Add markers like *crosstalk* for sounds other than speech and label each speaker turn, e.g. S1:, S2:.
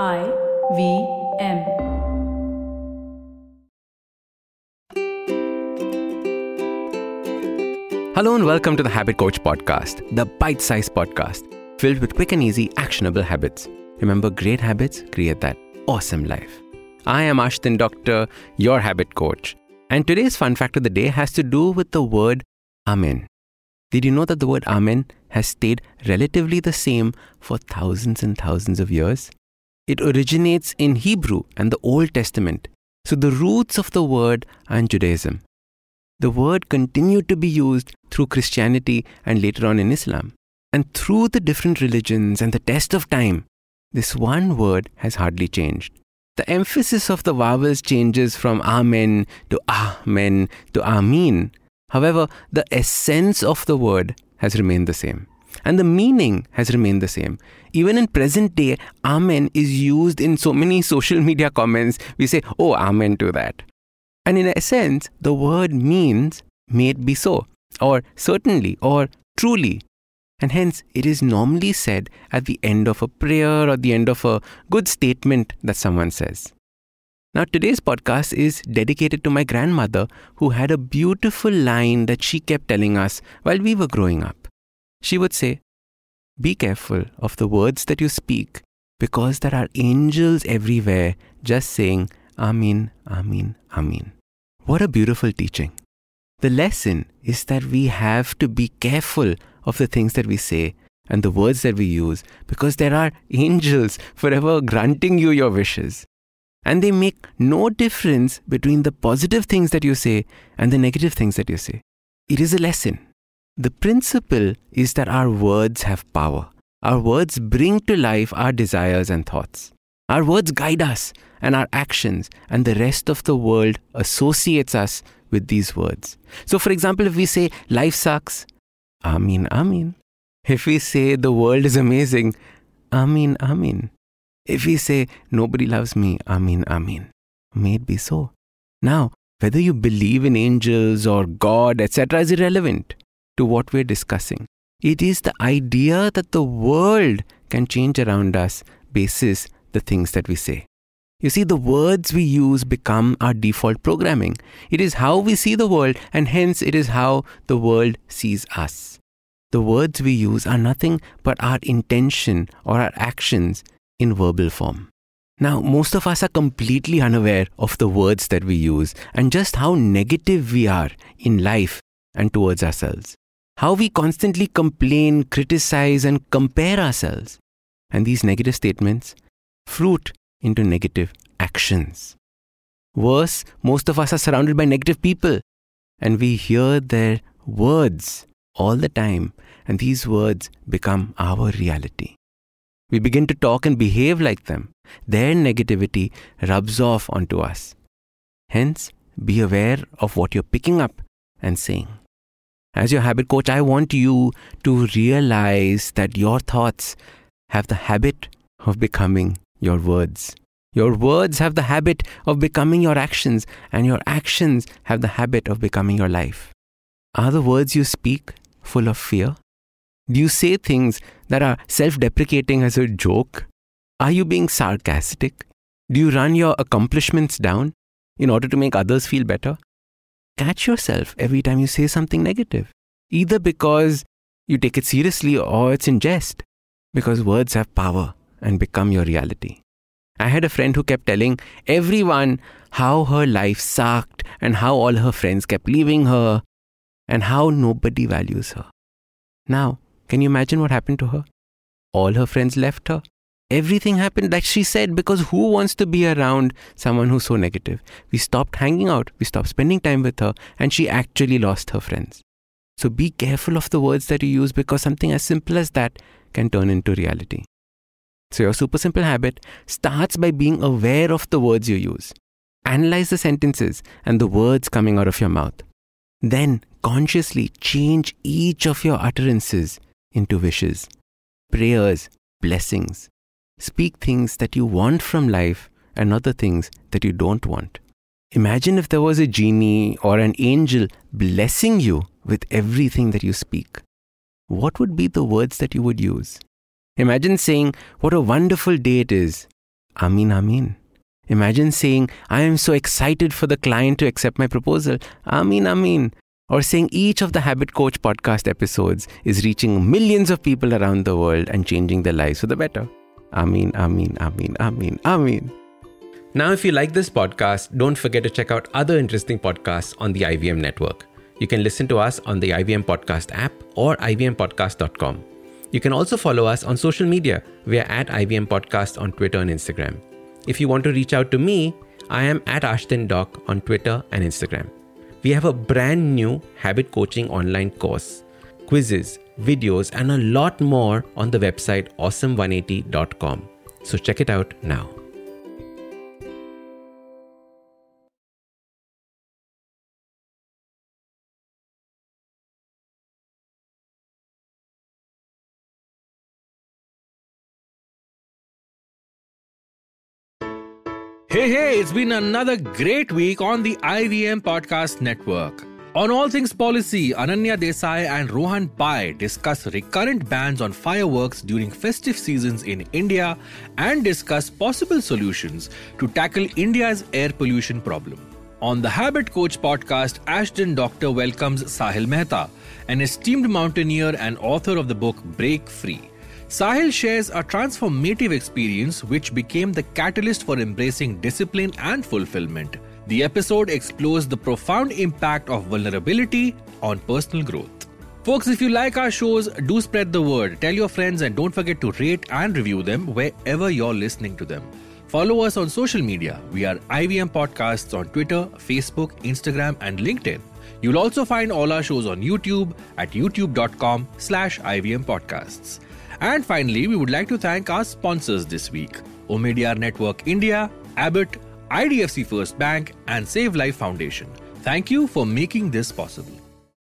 S1: I V M.
S2: Hello and welcome to the Habit Coach Podcast, the bite sized podcast filled with quick and easy, actionable habits. Remember, great habits create that awesome life. I am Ashdin Doctor, your habit coach, and today's fun fact of the day has to do with the word Amen. Did you know that the word Amen has stayed relatively the same for thousands and thousands of years? It originates in Hebrew and the Old Testament, so the roots of the word in Judaism the word continued to be used through Christianity and later on in Islam. And through the different religions and the test of time, this one word has hardly changed. The emphasis of the vowels changes from Amen to Amen to Amin. However, the essence of the word has remained the same. And the meaning has remained the same. Even in present day, Amen is used in so many *laughs* social media comments. We say, oh, Amen to that. And in a sense, the word means, may it be so, or certainly, or truly. And hence, it is normally said at the end of a prayer or the end of a good statement that someone says. Now, today's podcast is dedicated to my grandmother, who had a beautiful line that she kept telling us while we were growing up. She would say, Be careful of the words that you speak, because there are angels everywhere just saying, Amin, Amin, Amin. What a beautiful teaching. The lesson is that we have to be careful of the things that we say and the words that we use because there are angels forever granting you your wishes. And they make no difference between the positive things that you say and the negative things that you say. It is a lesson. The principle is that our words have power. Our words bring to life our desires and thoughts. Our words guide us and our actions, and the rest of the world associates us with these words. So, for example, if we say life sucks, Amin, Amin. If we say the world is amazing, Amin, Amin. If we say nobody loves me, Amin, Amin. May it be so. Now, whether you believe in angels or God, etc., is irrelevant to what we're discussing. It is the idea that the world can change around us basis the things that we say. You see, the words we use become our default programming. It is how we see the world, and hence it is how the world sees us. The words we use are nothing but our intention or our actions in verbal form. Now, most of us are completely unaware of the words that we use and just how negative we are in life and towards ourselves. How we constantly complain, criticize, and compare ourselves. And these negative statements fruit into negative actions. Worse, most of us are surrounded by negative people and we hear their words all the time, and these words become our reality. We begin to talk and behave like them. Their negativity rubs off onto us. Hence, be aware of what you're picking up and saying. As your habit coach, I want you to realize that your thoughts have the habit of becoming your words. Your words have the habit of becoming your actions, and your actions have the habit of becoming your life. Are the words you speak full of fear? Do you say things that are self deprecating as a joke? Are you being sarcastic? Do you run your accomplishments down in order to make others feel better? Catch yourself every time you say something negative, either because you take it seriously or it's in jest, because words have power and become your reality. I had a friend who kept telling everyone how her life sucked and how all her friends kept leaving her and how nobody values her. Now, can you imagine what happened to her? All her friends left her. Everything happened like she said because who wants to be around someone who's so negative? We stopped hanging out, we stopped spending time with her, and she actually lost her friends. So be careful of the words that you use because something as simple as that can turn into reality. So, your super simple habit starts by being aware of the words you use. Analyze the sentences and the words coming out of your mouth. Then, consciously change each of your utterances into wishes, prayers, blessings. Speak things that you want from life and not the things that you don't want. Imagine if there was a genie or an angel blessing you with everything that you speak. What would be the words that you would use? Imagine saying, What a wonderful day it is. Amin, Amin. Imagine saying, I am so excited for the client to accept my proposal. Amin, Amin. Or saying each of the Habit Coach podcast episodes is reaching millions of people around the world and changing their lives for the better. Amin, Amin, Amin, Amin, Amin. Now, if you like this podcast, don't forget to check out other interesting podcasts on the IVM network. You can listen to us on the IVM Podcast app or ivmpodcast.com. You can also follow us on social media. We are at IVM Podcast on Twitter and Instagram. If you want to reach out to me, I am at Ashdin Doc on Twitter and Instagram. We have a brand new habit coaching online course, quizzes, videos, and a lot more on the website awesome180.com. So check it out now.
S3: Hey, hey, it's been another great week on the IVM Podcast Network. On All Things Policy, Ananya Desai and Rohan Pai discuss recurrent bans on fireworks during festive seasons in India and discuss possible solutions to tackle India's air pollution problem. On the Habit Coach podcast, Ashdin Doctor welcomes Sahil Mehta, an esteemed mountaineer and author of the book Break Free. Sahil shares a transformative experience which became the catalyst for embracing discipline and fulfillment. The episode explores the profound impact of vulnerability on personal growth. Folks, if you like our shows, do spread the word. Tell your friends and don't forget to rate and review them wherever you're listening to them. Follow us on social media. We are IVM Podcasts on Twitter, Facebook, Instagram, and LinkedIn. You'll also find all our shows on YouTube at youtube.com slash IVM Podcasts. And finally, we would like to thank our sponsors this week Omidyar Network India, Abbott, IDFC First Bank, and Save Life Foundation. Thank you for making this possible.